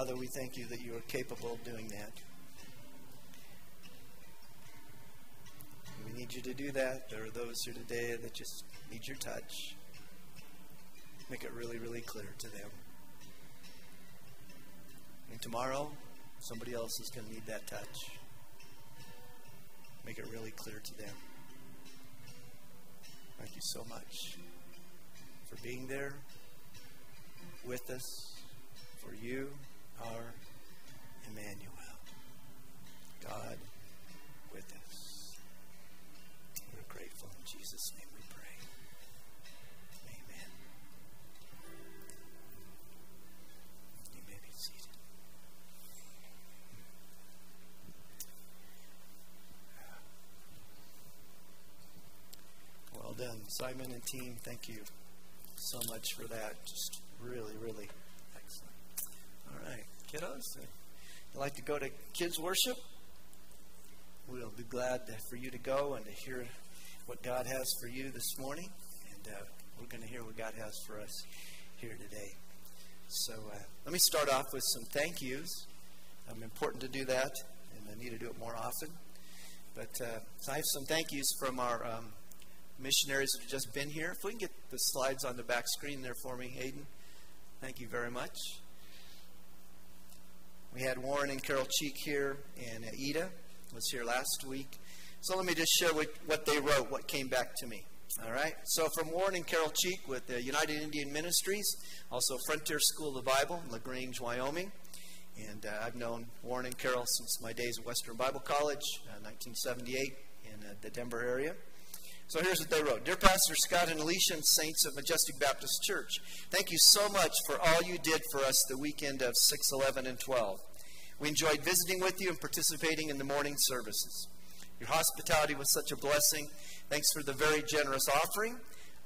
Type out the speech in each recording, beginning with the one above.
Father, we thank you that you are capable of doing that. We need you to do that. There are those here today that just need your touch. Make it really, really clear to them. And tomorrow, somebody else is going to need that touch. Make it really clear to them. Thank you so much for being there with us. For you are Emmanuel, God with us. We're grateful in Jesus' name. We pray. Amen. You may be seated. Well done, Simon and team, thank you so much for that. Just really, really excellent. All right, kiddos, you'd like to go to kids worship? We'll be glad for you to go and to hear what God has for you this morning. And uh, we're going to hear what God has for us here today. So uh, let me start off with some thank yous. Um, important to do that, and I need to do it more often. But uh, so I have some thank yous from our um, missionaries that have just been here. If we can get the slides on the back screen there for me, Hayden. Thank you very much. We had Warren and Carol Cheek here, and Ida was here last week. So let me just show what, what they wrote, what came back to me. All right. So from Warren and Carol Cheek with the United Indian Ministries, also Frontier School of the Bible, in LaGrange, Wyoming. And uh, I've known Warren and Carol since my days at Western Bible College, uh, 1978, in uh, the Denver area. So here's what they wrote Dear Pastor Scott and Alicia and Saints of Majestic Baptist Church, thank you so much for all you did for us the weekend of 6, 11, and 12. We enjoyed visiting with you and participating in the morning services. Your hospitality was such a blessing. Thanks for the very generous offering.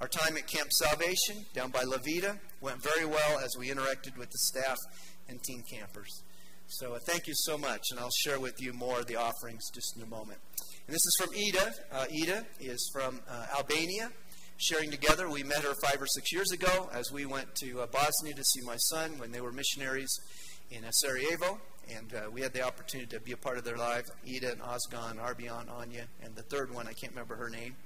Our time at Camp Salvation down by La Veta went very well as we interacted with the staff and teen campers. So uh, thank you so much, and I'll share with you more of the offerings just in a moment. And this is from Ida. Uh, Ida is from uh, Albania. Sharing together, we met her five or six years ago as we went to uh, Bosnia to see my son when they were missionaries in uh, Sarajevo. And uh, we had the opportunity to be a part of their life. Ida and Osgon, Arbion, Anya, and the third one, I can't remember her name.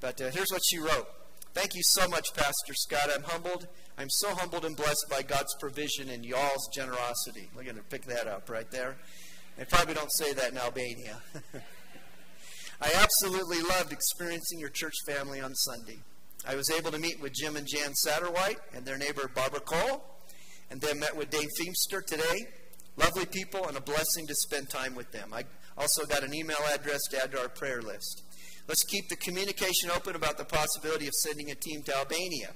But uh, here's what she wrote. Thank you so much, Pastor Scott. I'm humbled. I'm so humbled and blessed by God's provision and y'all's generosity. We're going to pick that up right there. They probably don't say that in Albania. I absolutely loved experiencing your church family on Sunday. I was able to meet with Jim and Jan Satterwhite and their neighbor Barbara Cole, and then met with Dave Feemster today. Lovely people and a blessing to spend time with them. I also got an email address to add to our prayer list. Let's keep the communication open about the possibility of sending a team to Albania.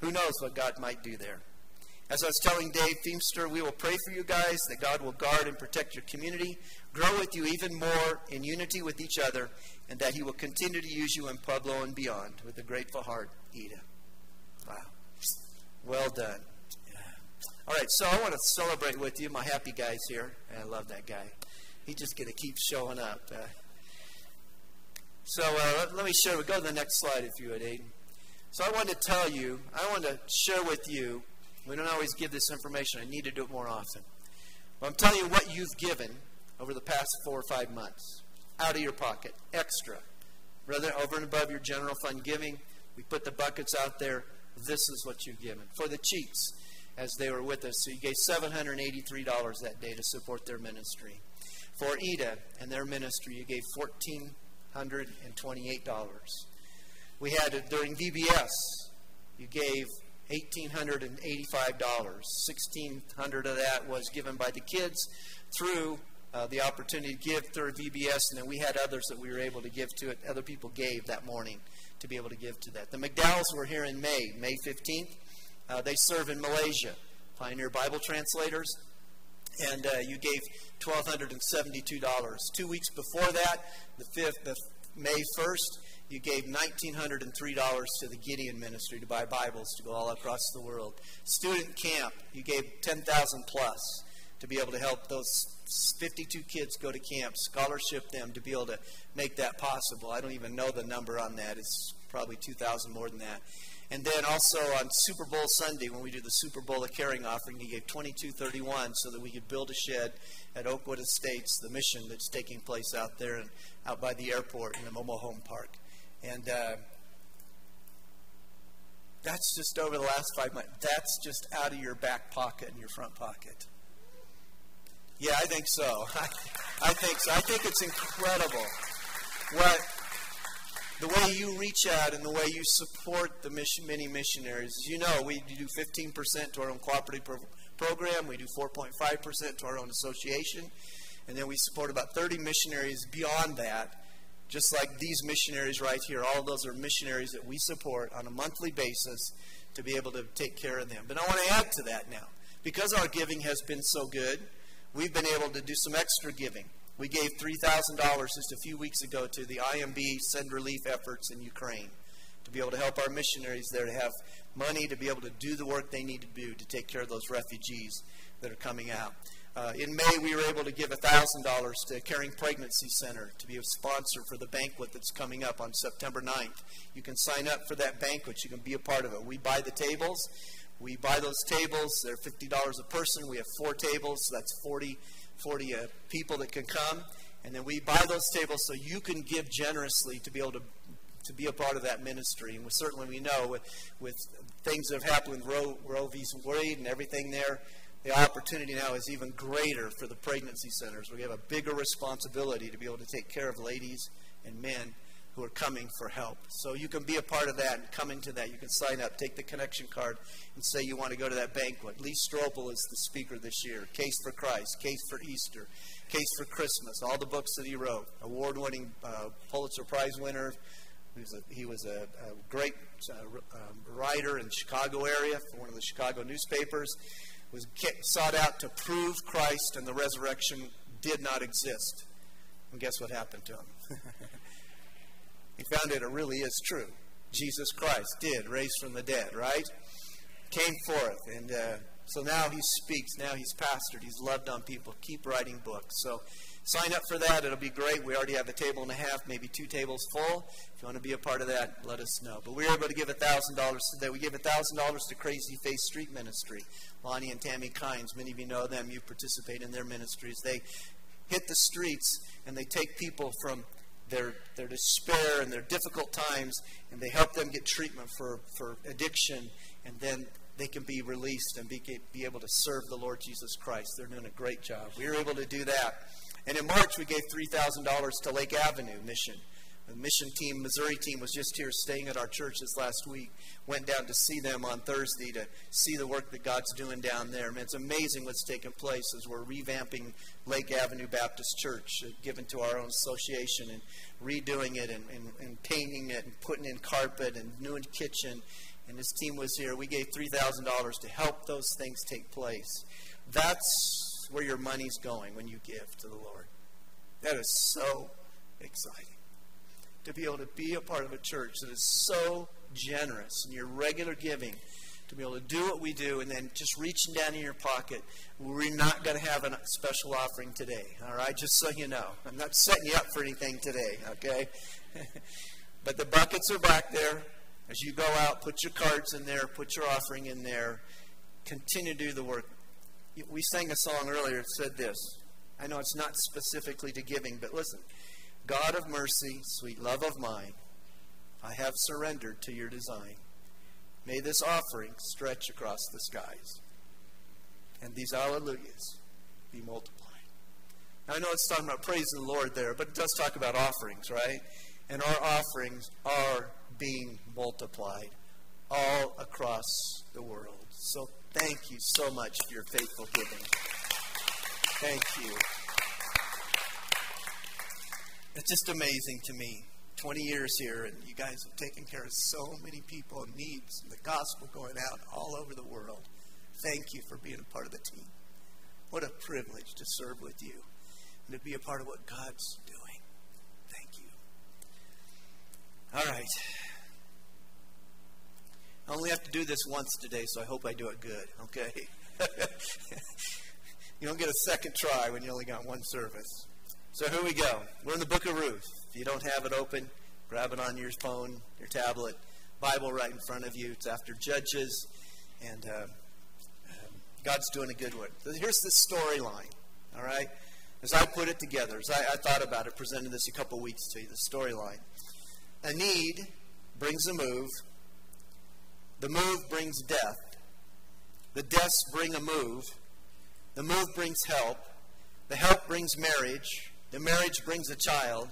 Who knows what God might do there? As I was telling Dave Feemster, we will pray for you guys that God will guard and protect your community grow with you even more in unity with each other, and that He will continue to use you in Pueblo and beyond. With a grateful heart, Ida. Wow. Well done. All right, so I want to celebrate with you. My happy guy's here. I love that guy. He's just going to keep showing up. Uh, so uh, let me share. Go to the next slide if you would, Aiden. So I want to tell you, I want to share with you. We don't always give this information. I need to do it more often. But I'm telling you what you've given over the past four or five months out of your pocket, extra. Rather, over and above your general fund giving, we put the buckets out there. This is what you've given. For the Cheeks, as they were with us, so you gave $783 that day to support their ministry. For Ida and their ministry, you gave $1,428. We had during VBS, you gave $1,885. 1600 of that was given by the kids through uh, the opportunity to give through VBS, and then we had others that we were able to give to it. Other people gave that morning to be able to give to that. The McDowells were here in May, May 15th. Uh, they serve in Malaysia, Pioneer Bible Translators, and uh, you gave $1,272. Two weeks before that, the 5th, the May 1st, you gave $1,903 to the Gideon Ministry to buy Bibles to go all across the world. Student camp, you gave 10000 plus to be able to help those 52 kids go to camp, scholarship them to be able to make that possible. I don't even know the number on that. It's probably 2,000 more than that. And then also on Super Bowl Sunday, when we do the Super Bowl of Caring offering, he gave 2231 so that we could build a shed at Oakwood Estates, the mission that's taking place out there and out by the airport in the Momo Home Park. And uh, that's just over the last five months. That's just out of your back pocket and your front pocket. Yeah, I think so. I think so. I think it's incredible what the way you reach out and the way you support the mission, many missionaries. You know, we do 15% to our own cooperative pro- program, we do 4.5% to our own association, and then we support about 30 missionaries beyond that. Just like these missionaries right here, all those are missionaries that we support on a monthly basis to be able to take care of them. But I want to add to that now. Because our giving has been so good, we've been able to do some extra giving. We gave $3,000 just a few weeks ago to the IMB send relief efforts in Ukraine to be able to help our missionaries there to have money to be able to do the work they need to do to take care of those refugees that are coming out. Uh, in May, we were able to give $1,000 to Caring Pregnancy Center to be a sponsor for the banquet that's coming up on September 9th. You can sign up for that banquet. You can be a part of it. We buy the tables. We buy those tables. They're $50 a person. We have four tables. So that's 40 40 uh, people that can come. And then we buy those tables so you can give generously to be able to to be a part of that ministry. And we, certainly we know with, with things that have happened with Roe, Roe v. Wade and everything there, the opportunity now is even greater for the pregnancy centers. We have a bigger responsibility to be able to take care of ladies and men who are coming for help. So you can be a part of that and come into that. You can sign up, take the connection card, and say you want to go to that banquet. Lee Strobel is the speaker this year. Case for Christ, Case for Easter, Case for Christmas, all the books that he wrote. Award winning uh, Pulitzer Prize winner. He was a, he was a, a great uh, um, writer in the Chicago area for one of the Chicago newspapers. Was sought out to prove Christ and the resurrection did not exist. And guess what happened to him? He found that it really is true. Jesus Christ did raise from the dead, right? Came forth. And uh, so now he speaks. Now he's pastored. He's loved on people. Keep writing books. So sign up for that. It'll be great. We already have a table and a half, maybe two tables full. If you want to be a part of that, let us know. But we were able to give $1,000 today. We gave $1,000 to Crazy Face Street Ministry. Lonnie and Tammy Kynes, many of you know them. You participate in their ministries. They hit the streets and they take people from their, their despair and their difficult times, and they help them get treatment for, for addiction, and then they can be released and be, be able to serve the Lord Jesus Christ. They're doing a great job. We were able to do that. And in March, we gave $3,000 to Lake Avenue Mission. The mission team, Missouri team, was just here staying at our church this last week. Went down to see them on Thursday to see the work that God's doing down there. I mean, it's amazing what's taking place as we're revamping Lake Avenue Baptist Church, uh, given to our own association, and redoing it and, and, and painting it and putting in carpet and new kitchen. And this team was here. We gave $3,000 to help those things take place. That's where your money's going when you give to the Lord. That is so exciting to be able to be a part of a church that is so generous in your regular giving, to be able to do what we do, and then just reaching down in your pocket. We're not going to have a special offering today, all right? Just so you know. I'm not setting you up for anything today, okay? but the buckets are back there. As you go out, put your cards in there, put your offering in there. Continue to do the work. We sang a song earlier that said this. I know it's not specifically to giving, but listen. God of mercy, sweet love of mine, I have surrendered to your design. May this offering stretch across the skies, and these alleluias be multiplied. Now, I know it's talking about praising the Lord there, but it does talk about offerings, right? And our offerings are being multiplied all across the world. So thank you so much for your faithful giving. Thank you. It's just amazing to me. 20 years here, and you guys have taken care of so many people and needs, and the gospel going out all over the world. Thank you for being a part of the team. What a privilege to serve with you and to be a part of what God's doing. Thank you. All right. I only have to do this once today, so I hope I do it good, okay? you don't get a second try when you only got one service. So here we go. We're in the book of Ruth. If you don't have it open, grab it on your phone, your tablet. Bible right in front of you. It's after Judges, and uh, God's doing a good one. So here's the storyline, all right? As I put it together, as I, I thought about it, presented this a couple weeks to you, the storyline. A need brings a move, the move brings death, the deaths bring a move, the move brings help, the help brings marriage, the marriage brings a child,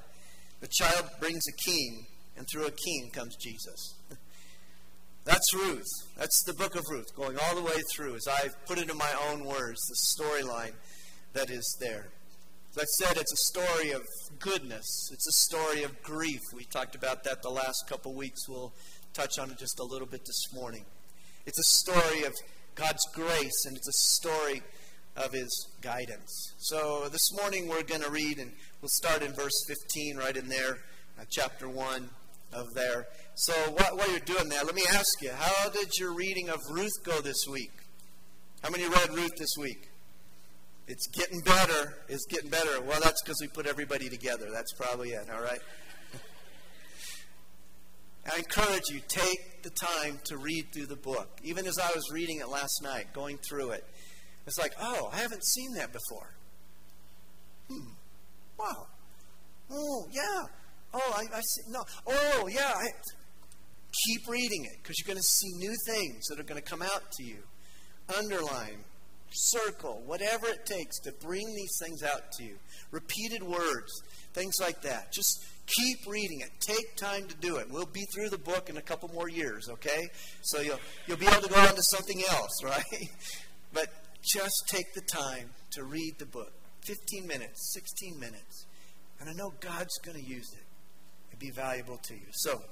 the child brings a king, and through a king comes Jesus. That's Ruth. That's the book of Ruth, going all the way through as I've put it in my own words, the storyline that is there. As I said, it's a story of goodness. It's a story of grief. We talked about that the last couple weeks. We'll touch on it just a little bit this morning. It's a story of God's grace, and it's a story of His guidance. So this morning we're going to read, and we'll start in verse 15, right in there, uh, chapter 1 of there. So while, while you're doing that, let me ask you, how did your reading of Ruth go this week? How many read Ruth this week? It's getting better. It's getting better. Well, that's because we put everybody together. That's probably it, all right? I encourage you, take the time to read through the book. Even as I was reading it last night, going through it, it's like, oh, I haven't seen that before. Hmm. Wow. Oh, yeah. Oh, I, I see. No. Oh, yeah. I, keep reading it because you're going to see new things that are going to come out to you. Underline, circle, whatever it takes to bring these things out to you. Repeated words, things like that. Just keep reading it. Take time to do it. We'll be through the book in a couple more years, okay? So you'll you'll be able to go on to something else, right? but just take the time to read the book. 15 minutes, 16 minutes. And I know God's going to use it and be valuable to you. So,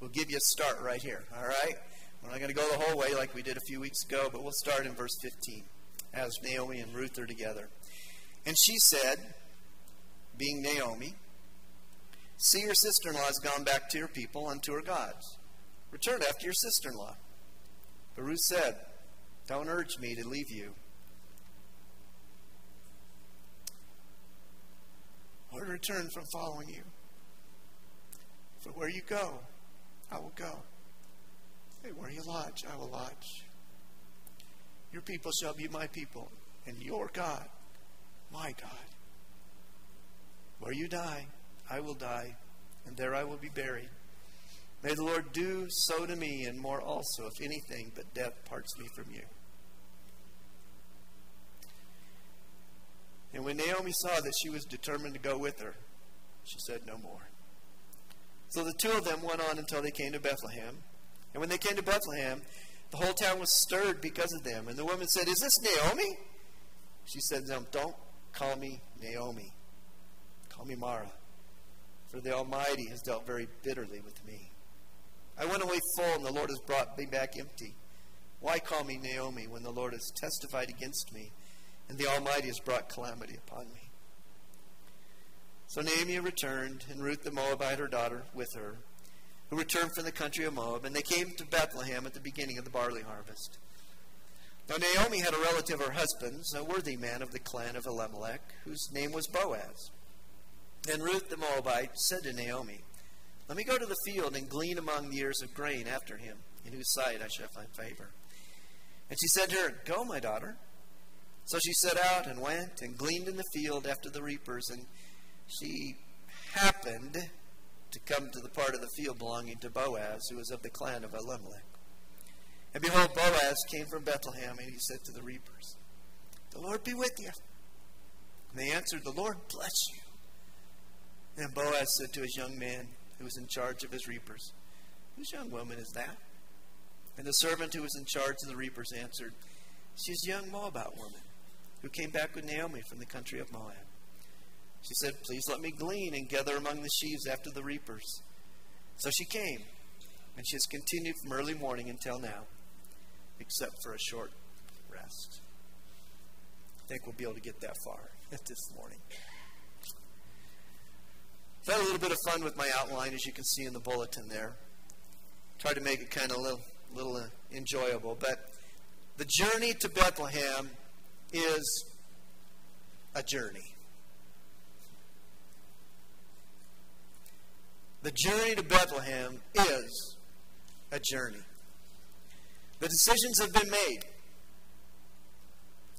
we'll give you a start right here, all right? We're not going to go the whole way like we did a few weeks ago, but we'll start in verse 15 as Naomi and Ruth are together. And she said, being Naomi, See, your sister in law has gone back to your people and to her gods. Return after your sister in law. But Ruth said, Don't urge me to leave you. Or to return from following you. For where you go, I will go. And where you lodge, I will lodge. Your people shall be my people, and your God, my God. Where you die, I will die, and there I will be buried. May the Lord do so to me, and more also, if anything but death parts me from you. And when Naomi saw that she was determined to go with her, she said no more. So the two of them went on until they came to Bethlehem. And when they came to Bethlehem, the whole town was stirred because of them. And the woman said, Is this Naomi? She said to them, Don't call me Naomi. Call me Mara. For the Almighty has dealt very bitterly with me. I went away full, and the Lord has brought me back empty. Why call me Naomi when the Lord has testified against me, and the Almighty has brought calamity upon me? So Naomi returned, and Ruth the Moabite, her daughter, with her, who returned from the country of Moab, and they came to Bethlehem at the beginning of the barley harvest. Now Naomi had a relative, her husband's, a worthy man of the clan of Elimelech, whose name was Boaz. And Ruth the Moabite said to Naomi, Let me go to the field and glean among the ears of grain after him, in whose sight I shall find favor. And she said to her, Go, my daughter. So she set out and went and gleaned in the field after the reapers, and she happened to come to the part of the field belonging to Boaz, who was of the clan of Elimelech. And behold, Boaz came from Bethlehem, and he said to the reapers, The Lord be with you. And they answered, The Lord bless you. And Boaz said to his young man who was in charge of his reapers, Whose young woman is that? And the servant who was in charge of the reapers answered, She's a young Moabite woman who came back with Naomi from the country of Moab. She said, Please let me glean and gather among the sheaves after the reapers. So she came, and she has continued from early morning until now, except for a short rest. I think we'll be able to get that far this morning. I've had a little bit of fun with my outline, as you can see in the bulletin there. Tried to make it kind of a little, little uh, enjoyable. But the journey to Bethlehem is a journey. The journey to Bethlehem is a journey. The decisions have been made.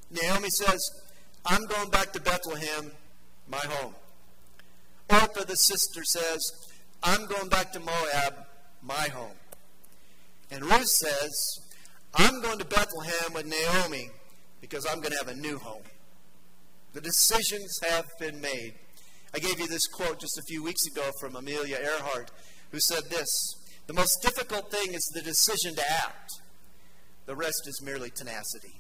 Naomi says, I'm going back to Bethlehem, my home. Orpah, the sister, says, I'm going back to Moab, my home. And Ruth says, I'm going to Bethlehem with Naomi because I'm going to have a new home. The decisions have been made. I gave you this quote just a few weeks ago from Amelia Earhart, who said this The most difficult thing is the decision to act, the rest is merely tenacity.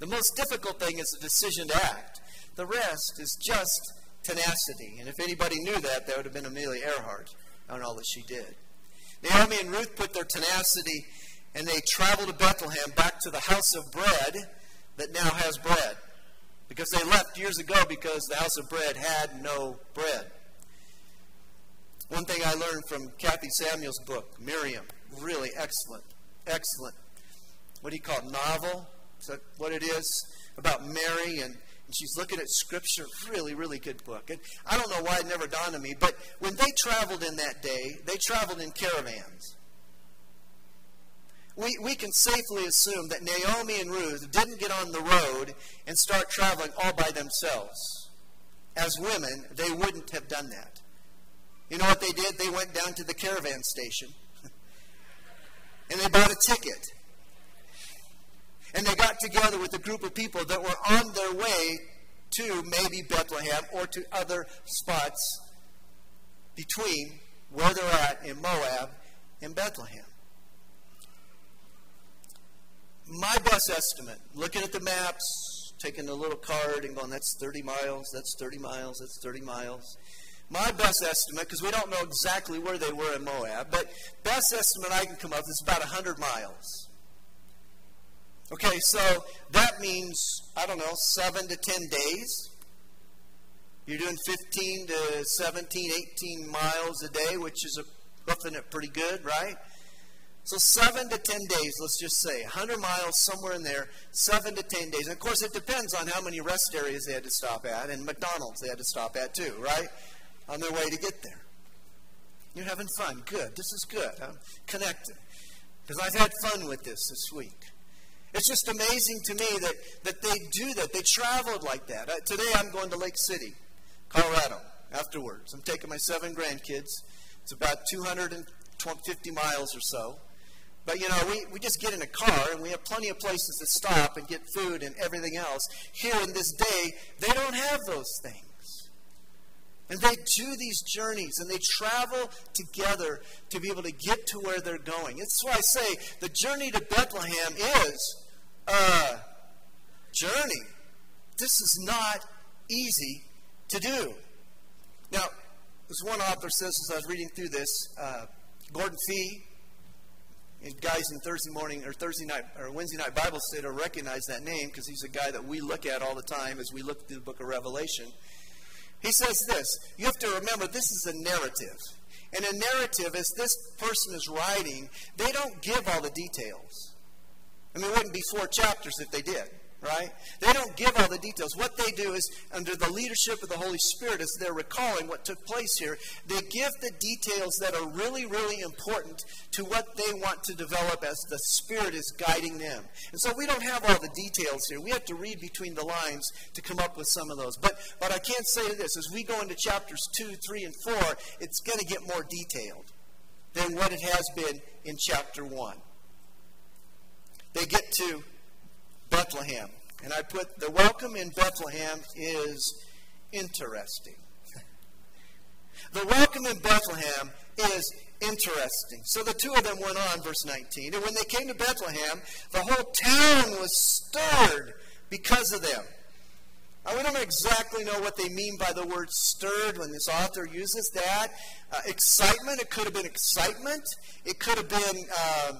The most difficult thing is the decision to act, the rest is just tenacity. And if anybody knew that, that would have been Amelia Earhart on all that she did. Naomi and Ruth put their tenacity and they traveled to Bethlehem back to the house of bread that now has bread. Because they left years ago because the house of bread had no bread. One thing I learned from Kathy Samuel's book, Miriam, really excellent, excellent. What do you call it? Novel? Is that what it is? About Mary and and she's looking at scripture. Really, really good book. And I don't know why it never dawned on me, but when they traveled in that day, they traveled in caravans. We, we can safely assume that Naomi and Ruth didn't get on the road and start traveling all by themselves. As women, they wouldn't have done that. You know what they did? They went down to the caravan station and they bought a ticket and they got together with a group of people that were on their way to maybe Bethlehem or to other spots between where they're at in Moab and Bethlehem. My best estimate, looking at the maps, taking a little card and going, that's 30 miles, that's 30 miles, that's 30 miles. My best estimate, because we don't know exactly where they were in Moab, but best estimate I can come up with is about 100 miles. Okay, so that means, I don't know, seven to ten days. You're doing 15 to 17, 18 miles a day, which is a, roughing it pretty good, right? So seven to ten days, let's just say. 100 miles, somewhere in there, seven to ten days. And of course, it depends on how many rest areas they had to stop at, and McDonald's they had to stop at too, right? On their way to get there. You're having fun. Good. This is good. I'm connected. Because I've had fun with this this week. It's just amazing to me that, that they do that. They traveled like that. Uh, today I'm going to Lake City, Colorado, afterwards. I'm taking my seven grandkids. It's about 250 miles or so. But you know, we, we just get in a car and we have plenty of places to stop and get food and everything else. Here in this day, they don't have those things. And they do these journeys and they travel together to be able to get to where they're going. That's why I say the journey to Bethlehem is a journey. This is not easy to do. Now, as one author says as I was reading through this, uh, Gordon Fee, and guys in Thursday morning or Thursday night or Wednesday night Bible study will recognize that name because he's a guy that we look at all the time as we look through the book of Revelation. He says this you have to remember this is a narrative. And a narrative, as this person is writing, they don't give all the details. I mean, it wouldn't be four chapters if they did right? They don't give all the details. What they do is, under the leadership of the Holy Spirit, as they're recalling what took place here, they give the details that are really, really important to what they want to develop as the Spirit is guiding them. And so we don't have all the details here. We have to read between the lines to come up with some of those. But, but I can't say this. As we go into chapters 2, 3, and 4, it's going to get more detailed than what it has been in chapter 1. They get to Bethlehem. And I put the welcome in Bethlehem is interesting. the welcome in Bethlehem is interesting. So the two of them went on, verse 19. And when they came to Bethlehem, the whole town was stirred because of them. Now, we don't exactly know what they mean by the word stirred when this author uses that. Uh, excitement, it could have been excitement. It could have been uh,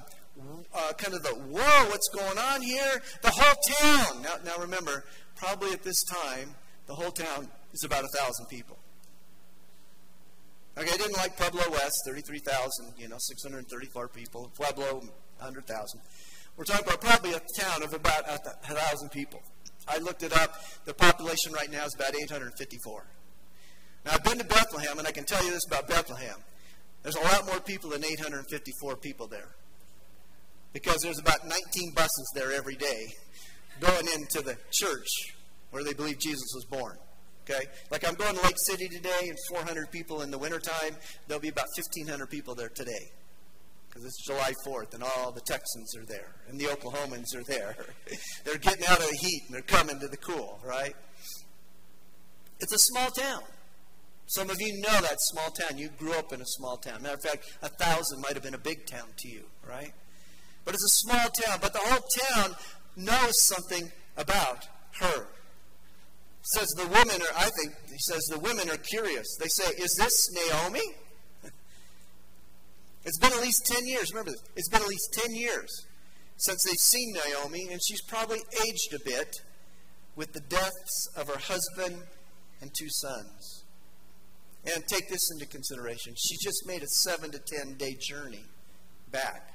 uh, kind of the whoa, what's going on here? The whole town. Now, now remember, probably at this time, the whole town is about a thousand people. Okay, I didn't like Pueblo West, 33,000, you know, 634 people. Pueblo, 100,000. We're talking about probably a town of about a thousand people. I looked it up. The population right now is about 854. Now, I've been to Bethlehem, and I can tell you this about Bethlehem. There's a lot more people than 854 people there. Because there's about 19 buses there every day going into the church where they believe Jesus was born. Okay? Like I'm going to Lake City today and 400 people in the wintertime. There'll be about 1,500 people there today. Because it's July 4th and all the Texans are there and the Oklahomans are there. they're getting out of the heat and they're coming to the cool, right? It's a small town. Some of you know that small town. You grew up in a small town. Matter of fact, a thousand might have been a big town to you, right? But it's a small town. But the whole town knows something about her. says the women are, I think, he says the women are curious. They say, Is this Naomi? it's been at least 10 years. Remember this. It's been at least 10 years since they've seen Naomi, and she's probably aged a bit with the deaths of her husband and two sons. And take this into consideration. She just made a seven to ten day journey back.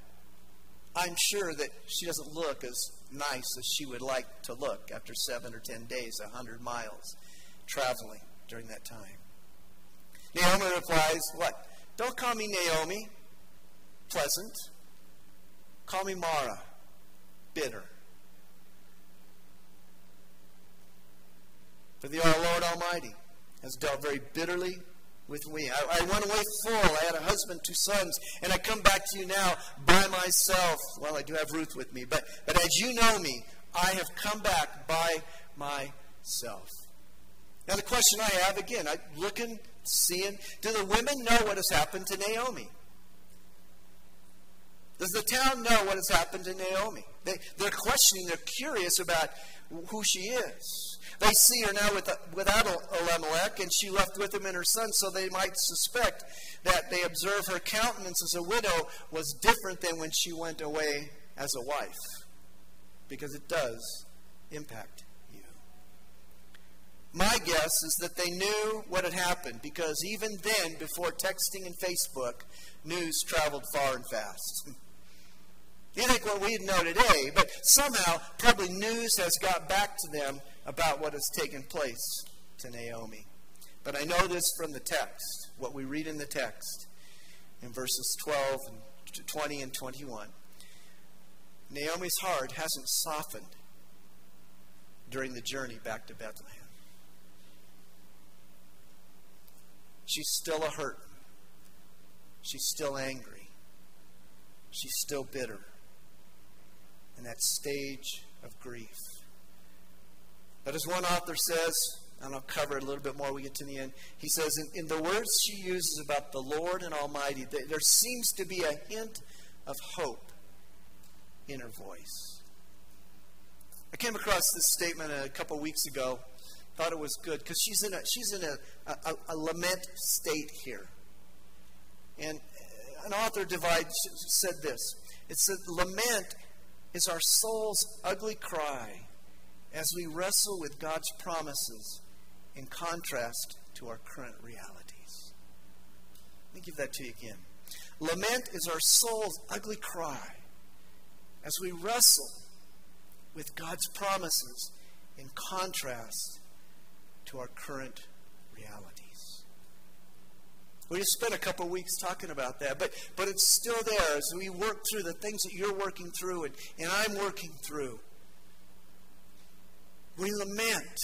I'm sure that she doesn't look as nice as she would like to look after seven or ten days, a hundred miles traveling during that time. Naomi replies, What? Don't call me Naomi, pleasant. Call me Mara, bitter. For the Lord Almighty has dealt very bitterly with me. I, I, went away full. I had a husband, two sons, and I come back to you now by myself. Well, I do have Ruth with me, but, but as you know me, I have come back by myself. Now, the question I have again, I'm looking, seeing, do the women know what has happened to Naomi? Does the town know what has happened to Naomi? They, they're questioning, they're curious about who she is. They see her now with, without Elimelech, and she left with him and her son, so they might suspect that they observe her countenance as a widow was different than when she went away as a wife. Because it does impact you. My guess is that they knew what had happened, because even then, before texting and Facebook, news traveled far and fast. You think what we know today, but somehow probably news has got back to them about what has taken place to Naomi. But I know this from the text, what we read in the text in verses 12 and 20 and 21. Naomi's heart hasn't softened during the journey back to Bethlehem. She's still a hurt. She's still angry. She's still bitter. In that stage of grief. But as one author says, and I'll cover it a little bit more when we get to the end, he says, in, in the words she uses about the Lord and Almighty, there seems to be a hint of hope in her voice. I came across this statement a couple weeks ago. Thought it was good because she's in a she's in a, a, a lament state here. And uh, an author divide said this. It said, "Lament is our soul's ugly cry as we wrestle with God's promises in contrast to our current realities. Let me give that to you again. Lament is our soul's ugly cry as we wrestle with God's promises in contrast to our current realities. We just spent a couple weeks talking about that, but, but it's still there as we work through the things that you're working through and, and I'm working through. We lament.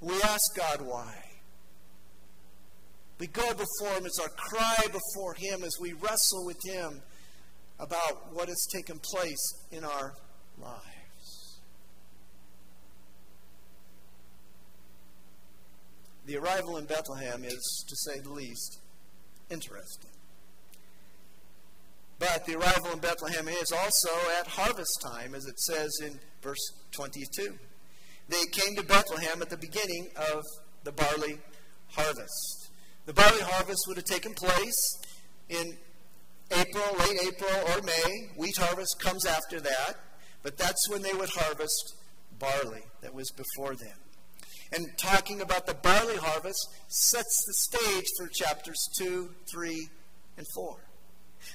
We ask God why. We go before Him as our cry before Him as we wrestle with Him about what has taken place in our lives. The arrival in Bethlehem is, to say the least, interesting. But the arrival in Bethlehem is also at harvest time, as it says in verse 22 they came to Bethlehem at the beginning of the barley harvest. The barley harvest would have taken place in April, late April, or May. Wheat harvest comes after that, but that's when they would harvest barley that was before them. And talking about the barley harvest sets the stage for chapters 2, 3, and 4.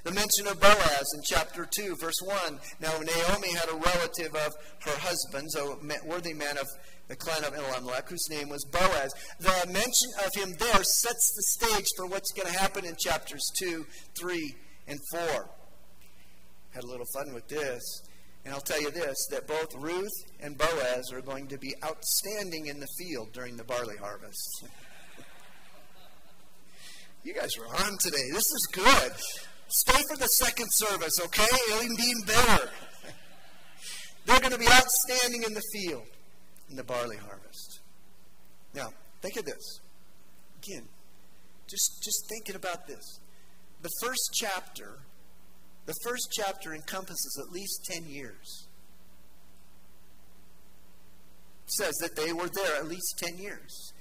The mention of Boaz in chapter 2, verse 1. Now, Naomi had a relative of her husband's, a worthy man of the clan of Elimelech, whose name was Boaz. The mention of him there sets the stage for what's going to happen in chapters 2, 3, and 4. Had a little fun with this. And I'll tell you this that both Ruth and Boaz are going to be outstanding in the field during the barley harvest. you guys are on today. This is good. Stay for the second service, okay? It'll be even better. They're going to be outstanding in the field in the barley harvest. Now, think of this. Again, just, just thinking about this. The first chapter, the first chapter encompasses at least 10 years. It says that they were there at least 10 years.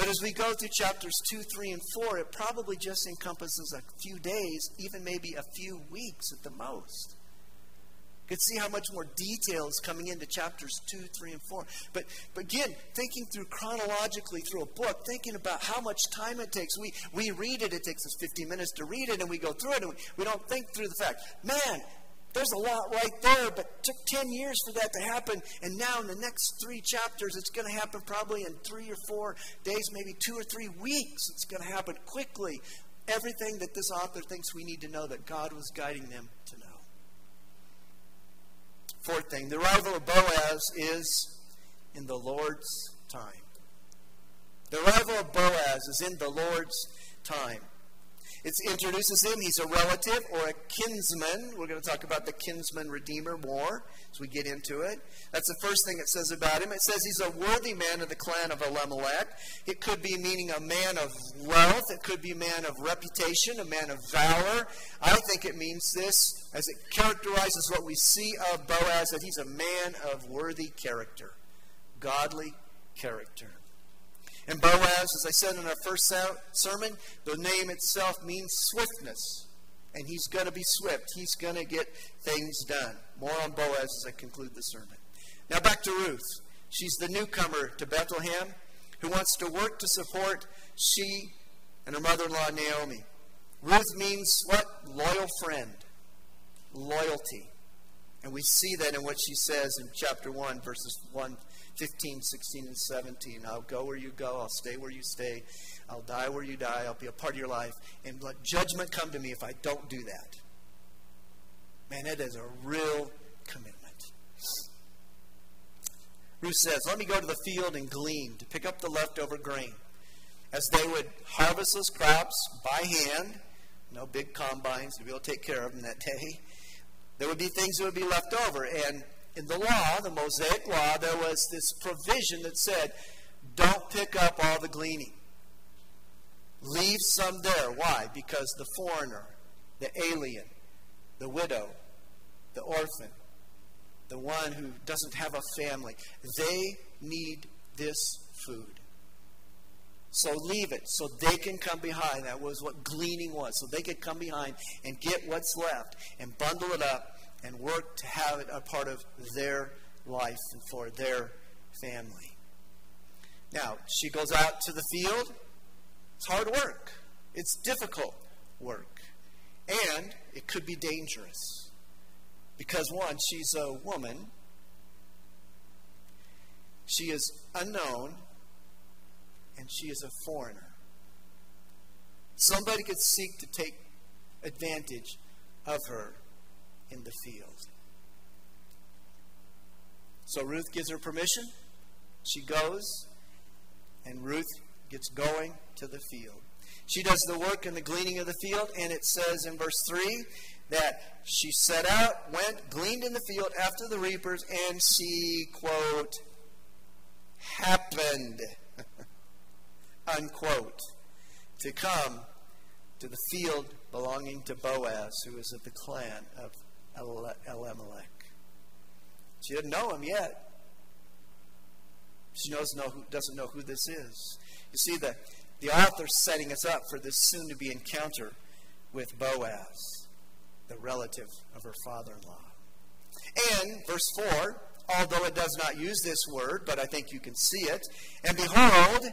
But as we go through chapters 2, 3, and 4, it probably just encompasses a few days, even maybe a few weeks at the most You can see how much more detail is coming into chapters 2, 3, and 4. But, but again, thinking through chronologically through a book, thinking about how much time it takes. We, we read it, it takes us 15 minutes to read it, and we go through it, and we, we don't think through the fact, man, there's a lot right there, but it took 10 years for that to happen. And now, in the next three chapters, it's going to happen probably in three or four days, maybe two or three weeks. It's going to happen quickly. Everything that this author thinks we need to know that God was guiding them to know. Fourth thing, the arrival of Boaz is in the Lord's time. The arrival of Boaz is in the Lord's time. It introduces him. He's a relative or a kinsman. We're going to talk about the kinsman redeemer more as we get into it. That's the first thing it says about him. It says he's a worthy man of the clan of Elimelech. It could be meaning a man of wealth. It could be a man of reputation, a man of valor. I think it means this as it characterizes what we see of Boaz that he's a man of worthy character, godly character. And Boaz, as I said in our first sermon, the name itself means swiftness. And he's going to be swift. He's going to get things done. More on Boaz as I conclude the sermon. Now back to Ruth. She's the newcomer to Bethlehem who wants to work to support she and her mother in law Naomi. Ruth means what? Loyal friend. Loyalty. And we see that in what she says in chapter 1, verses 1 15, 16, and 17. I'll go where you go. I'll stay where you stay. I'll die where you die. I'll be a part of your life. And let judgment come to me if I don't do that. Man, that is a real commitment. Ruth says, Let me go to the field and glean to pick up the leftover grain. As they would harvest those crops by hand, no big combines to be able to take care of them that day, there would be things that would be left over. And in the law, the Mosaic law, there was this provision that said, don't pick up all the gleaning. Leave some there. Why? Because the foreigner, the alien, the widow, the orphan, the one who doesn't have a family, they need this food. So leave it so they can come behind. That was what gleaning was. So they could come behind and get what's left and bundle it up and work to have it a part of their life and for their family. Now, she goes out to the field. It's hard work, it's difficult work, and it could be dangerous. Because, one, she's a woman, she is unknown, and she is a foreigner. Somebody could seek to take advantage of her in the field. So Ruth gives her permission. She goes, and Ruth gets going to the field. She does the work in the gleaning of the field, and it says in verse 3 that she set out, went, gleaned in the field after the reapers, and she, quote, happened, unquote, to come to the field belonging to Boaz, who is of the clan of Elimelech. She didn't know him yet. She knows know doesn't know who this is. You see, the, the author's setting us up for this soon to be encounter with Boaz, the relative of her father in law. And, verse 4, although it does not use this word, but I think you can see it, and behold,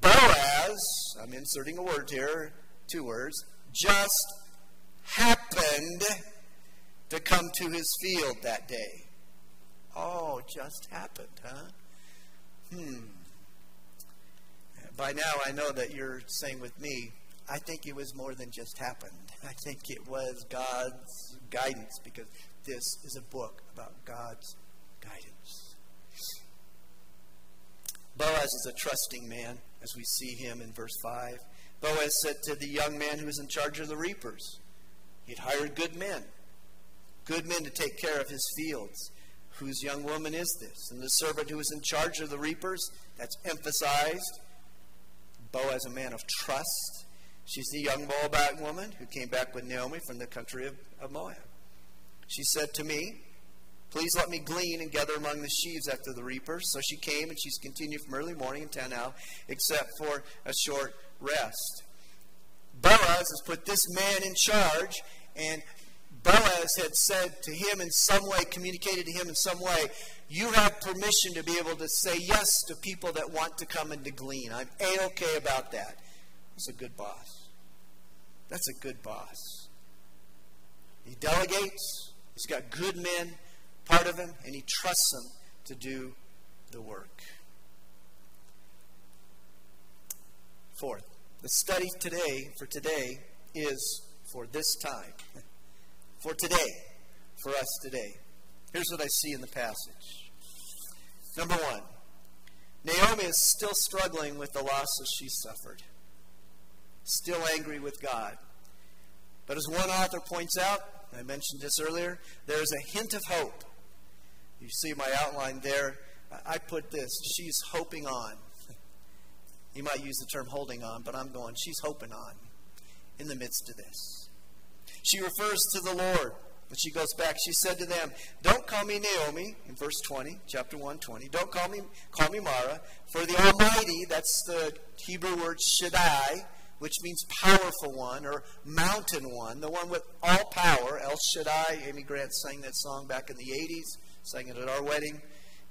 Boaz, I'm inserting a word here, two words, just happened to come to his field that day. Oh, just happened, huh? Hmm. By now, I know that you're saying with me, I think it was more than just happened. I think it was God's guidance because this is a book about God's guidance. Boaz is a trusting man, as we see him in verse 5. Boaz said to the young man who was in charge of the reapers, He'd hired good men, good men to take care of his fields. Whose young woman is this? And the servant who is in charge of the reapers, that's emphasized. Boaz, a man of trust. She's the young Moabite woman who came back with Naomi from the country of, of Moab. She said to me, Please let me glean and gather among the sheaves after the reapers. So she came, and she's continued from early morning until now, except for a short rest. Boaz has put this man in charge, and Boaz had said to him in some way, communicated to him in some way, you have permission to be able to say yes to people that want to come and to glean. I'm a-okay about that. That's a good boss. That's a good boss. He delegates. He's got good men, part of him, and he trusts them to do the work. Fourth, the study today, for today, is for this time. For today. For us today. Here's what I see in the passage. Number one, Naomi is still struggling with the losses she suffered, still angry with God. But as one author points out, I mentioned this earlier, there is a hint of hope. You see my outline there. I put this she's hoping on. You might use the term holding on, but I'm going, she's hoping on in the midst of this. She refers to the Lord. But she goes back. She said to them, Don't call me Naomi, in verse 20, chapter 120. Don't call me, call me Mara, for the Almighty, that's the Hebrew word Shaddai, which means powerful one or mountain one, the one with all power. El Shaddai. Amy Grant sang that song back in the 80s, sang it at our wedding,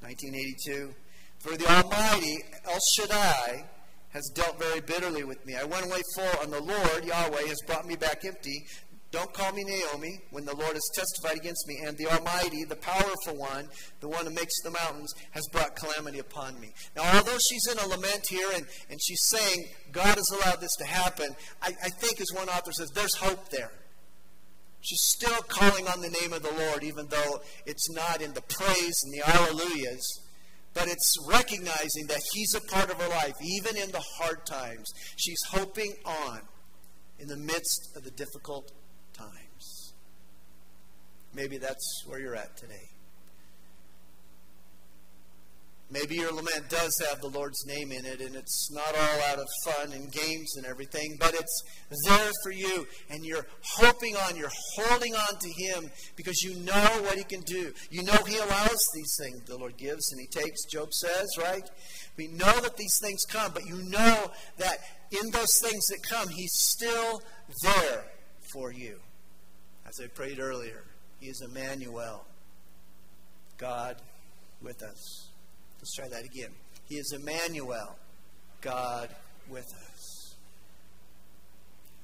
1982. For the Almighty, El Shaddai, has dealt very bitterly with me. I went away full, and the Lord, Yahweh, has brought me back empty. Don't call me Naomi when the Lord has testified against me, and the Almighty, the powerful one, the one who makes the mountains, has brought calamity upon me. Now, although she's in a lament here and, and she's saying God has allowed this to happen, I, I think, as one author says, there's hope there. She's still calling on the name of the Lord, even though it's not in the praise and the alleluias, but it's recognizing that He's a part of her life, even in the hard times. She's hoping on in the midst of the difficult. Maybe that's where you're at today. Maybe your lament does have the Lord's name in it, and it's not all out of fun and games and everything, but it's there for you, and you're hoping on, you're holding on to Him because you know what He can do. You know He allows these things the Lord gives and He takes, Job says, right? We know that these things come, but you know that in those things that come, He's still there for you. As I prayed earlier, He is Emmanuel, God with us. Let's try that again. He is Emmanuel, God with us.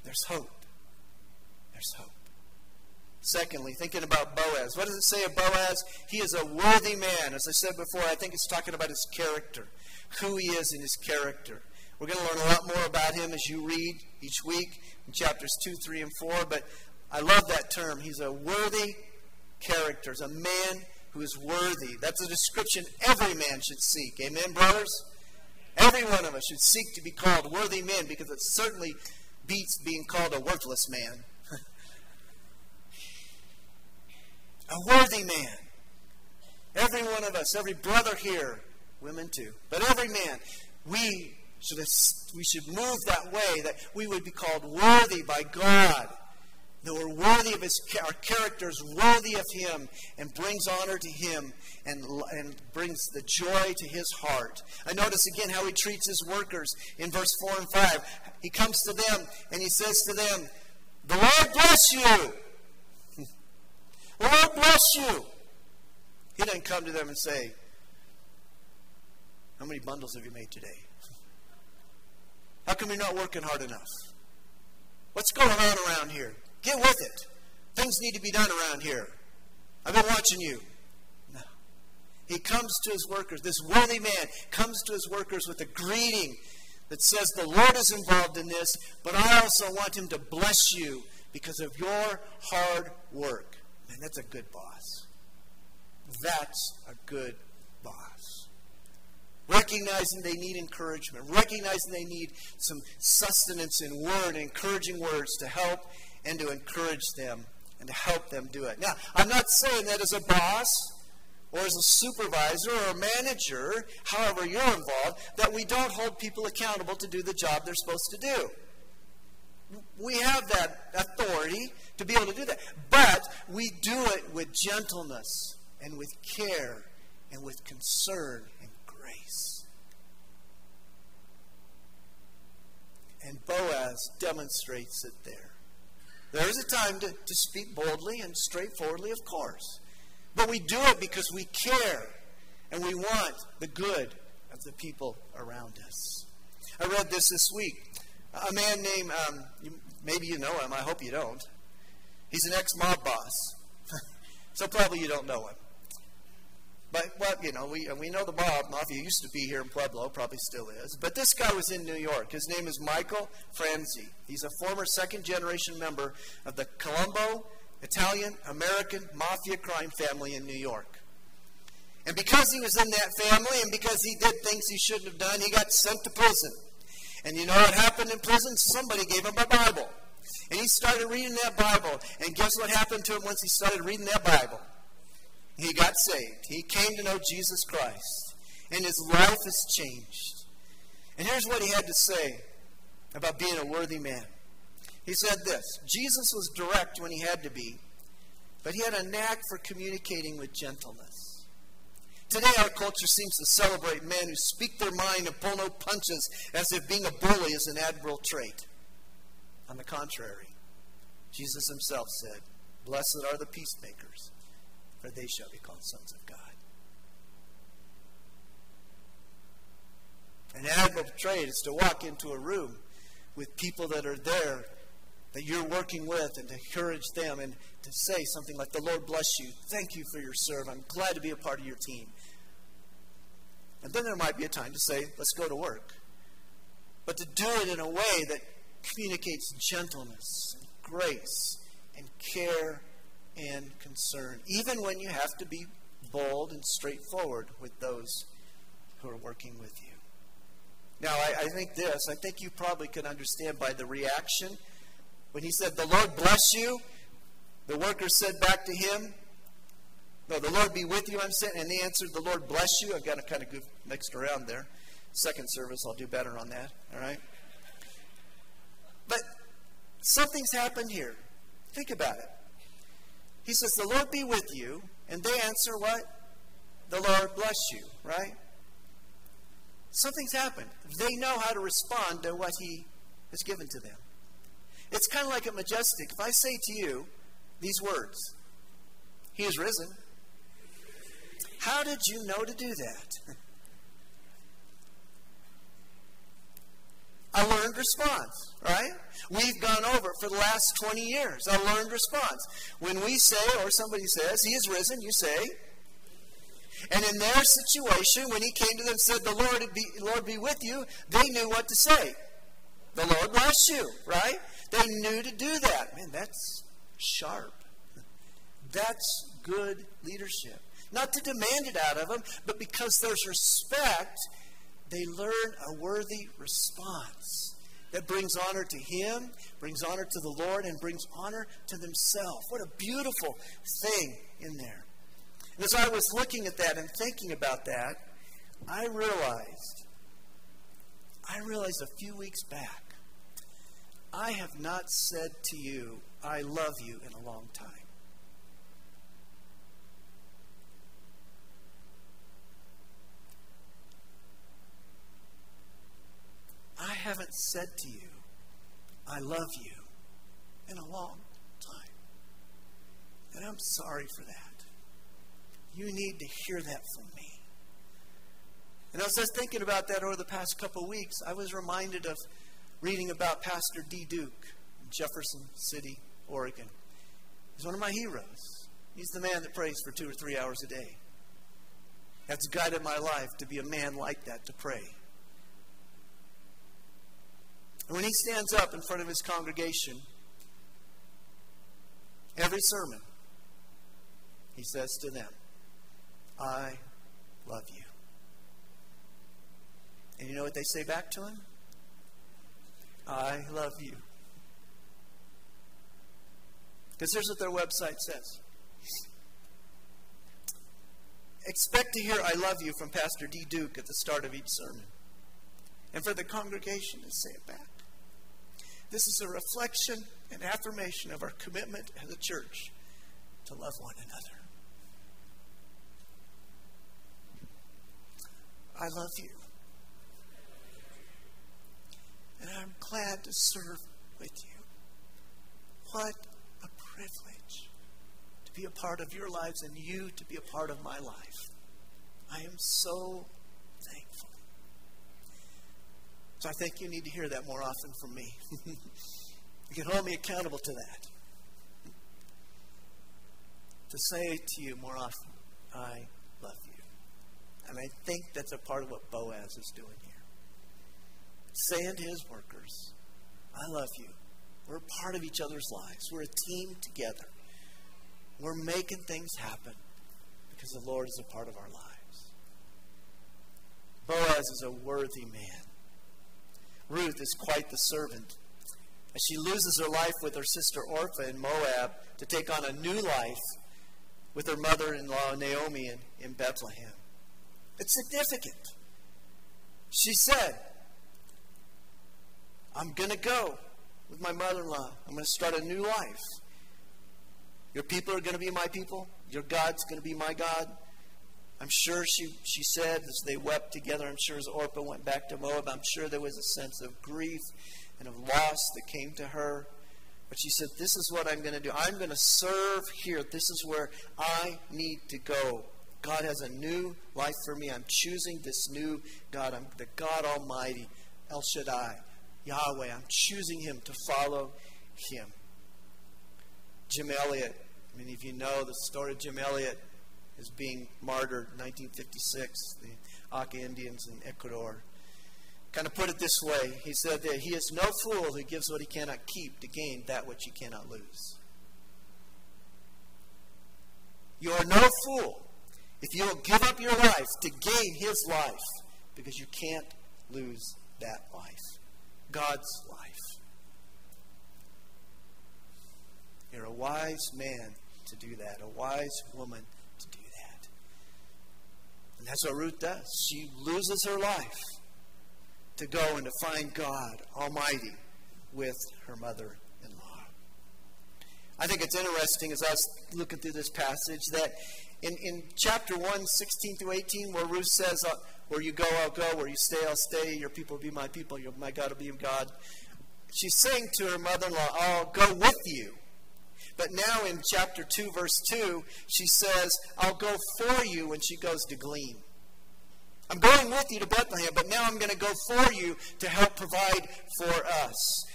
There's hope. There's hope. Secondly, thinking about Boaz. What does it say of Boaz? He is a worthy man. As I said before, I think it's talking about his character, who he is in his character. We're going to learn a lot more about him as you read each week in chapters 2, 3, and 4. But I love that term. He's a worthy character. He's a man who is worthy. That's a description every man should seek. Amen, brothers? Every one of us should seek to be called worthy men because it certainly beats being called a worthless man. a worthy man. Every one of us, every brother here, women too, but every man, we should, we should move that way that we would be called worthy by God that we're worthy of his our characters worthy of him and brings honor to him and, and brings the joy to his heart. I notice again how he treats his workers in verse 4 and 5 he comes to them and he says to them the lord bless you. Lord bless you. He doesn't come to them and say how many bundles have you made today? How come you're not working hard enough? What's going on around here Get with it. Things need to be done around here. I've been watching you. No. He comes to his workers. This worthy man comes to his workers with a greeting that says, The Lord is involved in this, but I also want him to bless you because of your hard work. Man, that's a good boss. That's a good boss. Recognizing they need encouragement, recognizing they need some sustenance in word, encouraging words to help and to encourage them and to help them do it. Now, I'm not saying that as a boss or as a supervisor or a manager, however you're involved, that we don't hold people accountable to do the job they're supposed to do. We have that authority to be able to do that. But we do it with gentleness and with care and with concern and grace. And Boaz demonstrates it there. There is a time to, to speak boldly and straightforwardly, of course. But we do it because we care and we want the good of the people around us. I read this this week. A man named, um, maybe you know him, I hope you don't. He's an ex mob boss. so probably you don't know him. But what you know, we we know the mob mafia used to be here in Pueblo, probably still is. But this guy was in New York. His name is Michael Franzese. He's a former second generation member of the Colombo Italian American mafia crime family in New York. And because he was in that family and because he did things he shouldn't have done, he got sent to prison. And you know what happened in prison? Somebody gave him a Bible. And he started reading that Bible. And guess what happened to him once he started reading that Bible? He got saved. He came to know Jesus Christ. And his life has changed. And here's what he had to say about being a worthy man. He said this Jesus was direct when he had to be, but he had a knack for communicating with gentleness. Today, our culture seems to celebrate men who speak their mind and pull no punches as if being a bully is an admirable trait. On the contrary, Jesus himself said, Blessed are the peacemakers, for they shall be called sons of God. An admirable trait is to walk into a room with people that are there that you're working with and to encourage them and to say something like, The Lord bless you. Thank you for your serve. I'm glad to be a part of your team. And then there might be a time to say, Let's go to work. But to do it in a way that communicates gentleness and grace and care and concern, even when you have to be bold and straightforward with those who are working with you. Now, I, I think this, I think you probably can understand by the reaction when he said, The Lord bless you, the workers said back to him, No, the Lord be with you, I'm saying. And they answered, The Lord bless you. I've got to kind of go mixed around there. Second service, I'll do better on that. All right? But something's happened here. Think about it. He says, The Lord be with you. And they answer what? The Lord bless you, right? Something's happened. They know how to respond to what He has given to them. It's kind of like a majestic. If I say to you these words, He is risen, how did you know to do that? A learned response, right? We've gone over it for the last 20 years. A learned response. When we say, or somebody says, He is risen, you say, and in their situation, when he came to them and said, The Lord be, Lord be with you, they knew what to say. The Lord bless you, right? They knew to do that. Man, that's sharp. That's good leadership. Not to demand it out of them, but because there's respect, they learn a worthy response that brings honor to Him, brings honor to the Lord, and brings honor to themselves. What a beautiful thing in there. And as I was looking at that and thinking about that, I realized, I realized a few weeks back I have not said to you, I love you in a long time. I haven't said to you, I love you in a long time. And I'm sorry for that. You need to hear that from me. And as I was thinking about that over the past couple weeks, I was reminded of reading about Pastor Dee Duke in Jefferson City, Oregon. He's one of my heroes. He's the man that prays for two or three hours a day. That's guided my life to be a man like that, to pray. And when he stands up in front of his congregation, every sermon, he says to them, I love you. And you know what they say back to him? I love you. Because here's what their website says Expect to hear I love you from Pastor Dee Duke at the start of each sermon, and for the congregation to say it back. This is a reflection and affirmation of our commitment as a church to love one another. I love you. And I'm glad to serve with you. What a privilege to be a part of your lives and you to be a part of my life. I am so So I think you need to hear that more often from me. you can hold me accountable to that. To say to you more often, I love you. And I think that's a part of what Boaz is doing here. Saying to his workers, I love you. We're part of each other's lives. We're a team together. We're making things happen because the Lord is a part of our lives. Boaz is a worthy man. Ruth is quite the servant. As she loses her life with her sister Orpah in Moab to take on a new life with her mother in law Naomi in, in Bethlehem. It's significant. She said, I'm going to go with my mother in law. I'm going to start a new life. Your people are going to be my people. Your God's going to be my God. I'm sure she, she said as they wept together, I'm sure as Orpah went back to Moab, I'm sure there was a sense of grief and of loss that came to her. But she said, This is what I'm going to do. I'm going to serve here. This is where I need to go. God has a new life for me. I'm choosing this new God. I'm the God Almighty, El Shaddai, Yahweh. I'm choosing Him to follow Him. Jim Elliot, many of you know the story of Jim Elliot is being martyred in 1956, the Auca Indians in Ecuador. Kind of put it this way he said that he is no fool who gives what he cannot keep to gain that which he cannot lose. You are no fool if you will give up your life to gain his life because you can't lose that life. God's life. You're a wise man to do that, a wise woman. And that's what Ruth does. She loses her life to go and to find God Almighty with her mother in law. I think it's interesting as I was looking through this passage that in, in chapter 1, 16 through 18, where Ruth says, uh, Where you go, I'll go. Where you stay, I'll stay. Your people will be my people. Your, my God will be your God. She's saying to her mother in law, I'll go with you. But now in chapter 2, verse 2, she says, I'll go for you when she goes to glean. I'm going with you to Bethlehem, but now I'm going to go for you to help provide for us.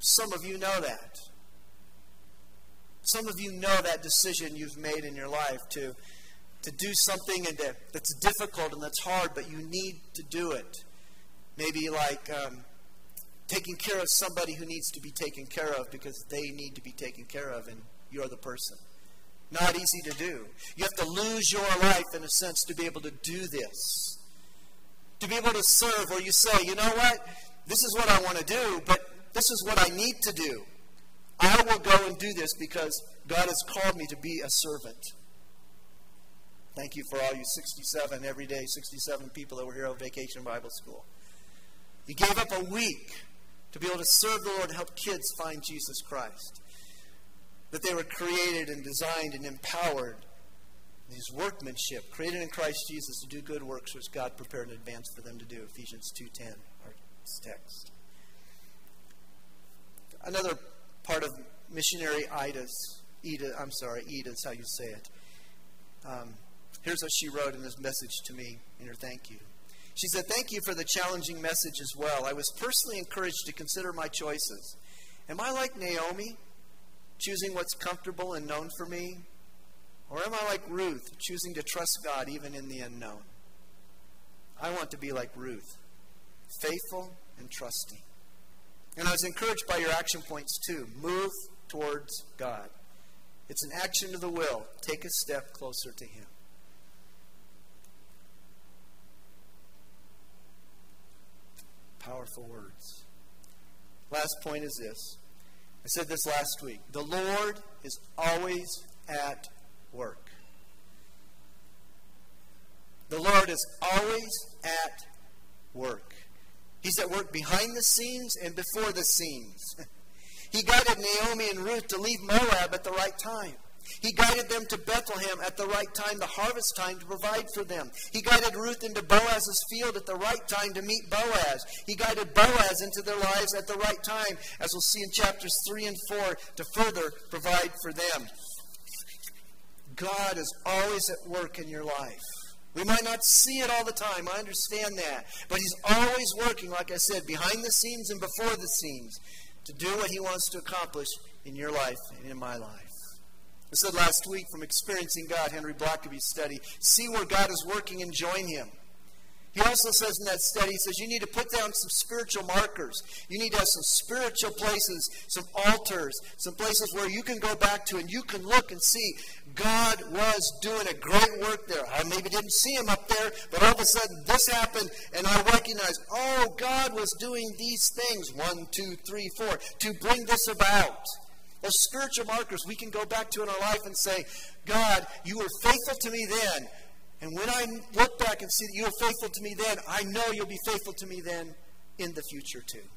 Some of you know that. Some of you know that decision you've made in your life to, to do something and to, that's difficult and that's hard, but you need to do it. Maybe like um, taking care of somebody who needs to be taken care of because they need to be taken care of, and you're the person. Not easy to do. You have to lose your life, in a sense, to be able to do this. To be able to serve where you say, you know what? This is what I want to do, but this is what I need to do. I will go and do this because God has called me to be a servant. Thank you for all you 67, every day, 67 people that were here on Vacation Bible School. You gave up a week to be able to serve the Lord and help kids find Jesus Christ. That they were created and designed and empowered. These workmanship, created in Christ Jesus to do good works, which God prepared in advance for them to do. Ephesians 2.10, our text. Another part of missionary Ida's, Ida, I'm sorry, Ida's how you say it. Um, here's what she wrote in this message to me in her thank you. She said, Thank you for the challenging message as well. I was personally encouraged to consider my choices. Am I like Naomi? choosing what's comfortable and known for me? Or am I like Ruth, choosing to trust God even in the unknown? I want to be like Ruth, faithful and trusting. And I was encouraged by your action points too. Move towards God. It's an action of the will. Take a step closer to Him. Powerful words. Last point is this. I said this last week. The Lord is always at work. The Lord is always at work. He's at work behind the scenes and before the scenes. he guided Naomi and Ruth to leave Moab at the right time. He guided them to Bethlehem at the right time, the harvest time, to provide for them. He guided Ruth into Boaz's field at the right time to meet Boaz. He guided Boaz into their lives at the right time, as we'll see in chapters 3 and 4, to further provide for them. God is always at work in your life. We might not see it all the time. I understand that. But He's always working, like I said, behind the scenes and before the scenes to do what He wants to accomplish in your life and in my life. I said last week from Experiencing God, Henry Blackaby's study, see where God is working and join Him. He also says in that study, he says you need to put down some spiritual markers. You need to have some spiritual places, some altars, some places where you can go back to and you can look and see God was doing a great work there. I maybe didn't see him up there, but all of a sudden this happened and I recognize, oh, God was doing these things, one, two, three, four, to bring this about. Those spiritual markers we can go back to in our life and say, God, you were faithful to me then. And when I look back and see that you were faithful to me then, I know you'll be faithful to me then in the future too.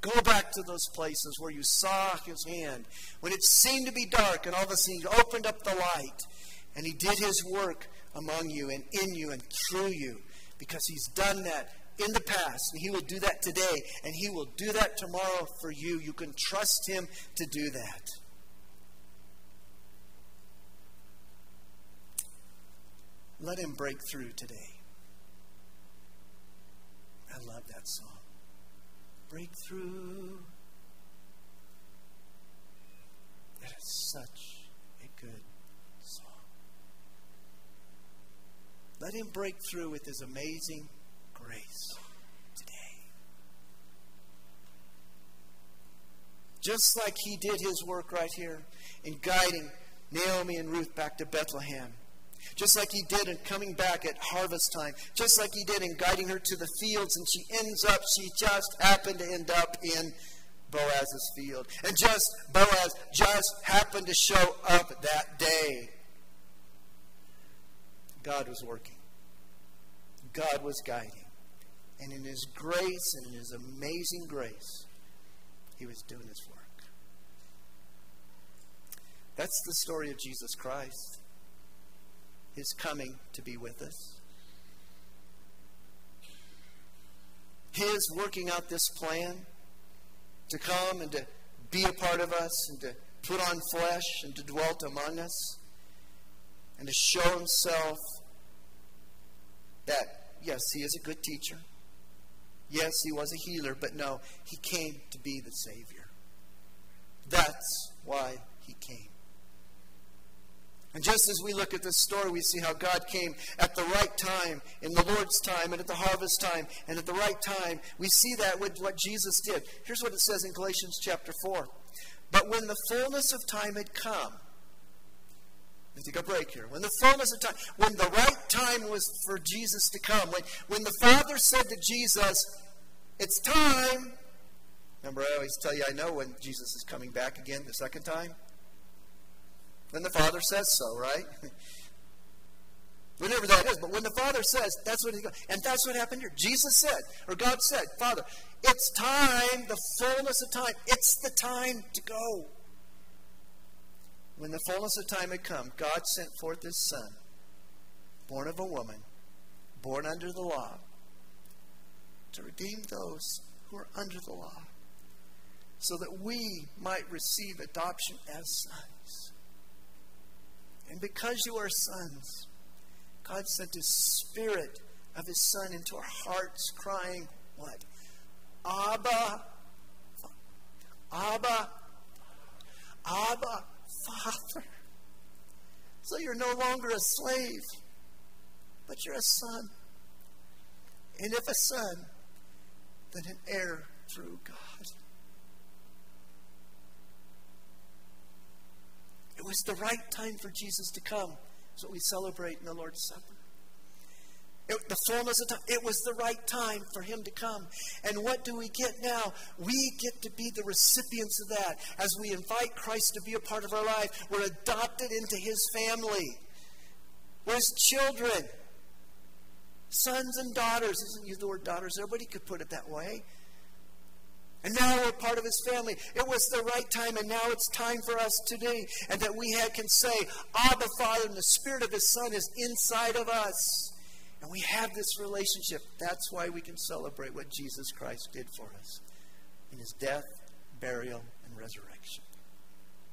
Go back to those places where you saw his hand, when it seemed to be dark, and all of a sudden he opened up the light, and he did his work among you and in you and through you, because he's done that in the past, and he will do that today, and he will do that tomorrow for you. You can trust him to do that. Let him break through today. I love that song. Breakthrough. That is such a good song. Let him break through with his amazing grace today. Just like he did his work right here in guiding Naomi and Ruth back to Bethlehem just like he did in coming back at harvest time, just like he did in guiding her to the fields, and she ends up, she just happened to end up in Boaz's field. And just Boaz just happened to show up that day. God was working. God was guiding. And in his grace and in his amazing grace, he was doing his work. That's the story of Jesus Christ his coming to be with us. His working out this plan to come and to be a part of us and to put on flesh and to dwell among us and to show himself that, yes, he is a good teacher. Yes, he was a healer, but no, he came to be the Savior. That's why he came. And just as we look at this story, we see how God came at the right time, in the Lord's time, and at the harvest time, and at the right time. We see that with what Jesus did. Here's what it says in Galatians chapter 4. But when the fullness of time had come, let's take a break here. When the fullness of time, when the right time was for Jesus to come, when, when the Father said to Jesus, It's time. Remember, I always tell you I know when Jesus is coming back again the second time? When the Father says so, right? Whenever that is, but when the Father says, that's what he goes. And that's what happened here. Jesus said, or God said, Father, it's time, the fullness of time. It's the time to go. When the fullness of time had come, God sent forth his Son, born of a woman, born under the law, to redeem those who are under the law, so that we might receive adoption as sons. And because you are sons, God sent His Spirit of His Son into our hearts, crying, What? Abba, Abba, Abba, Father. So you're no longer a slave, but you're a son. And if a son, then an heir through God. It was the right time for Jesus to come. That's what we celebrate in the Lord's Supper. It, the fullness of time. It was the right time for him to come. And what do we get now? We get to be the recipients of that. As we invite Christ to be a part of our life, we're adopted into his family. We're his children. Sons and daughters. Isn't use the word daughters Everybody could put it that way. And now we're part of his family. It was the right time, and now it's time for us today. And that we can say, Abba, Father, and the Spirit of his Son is inside of us. And we have this relationship. That's why we can celebrate what Jesus Christ did for us in his death, burial, and resurrection.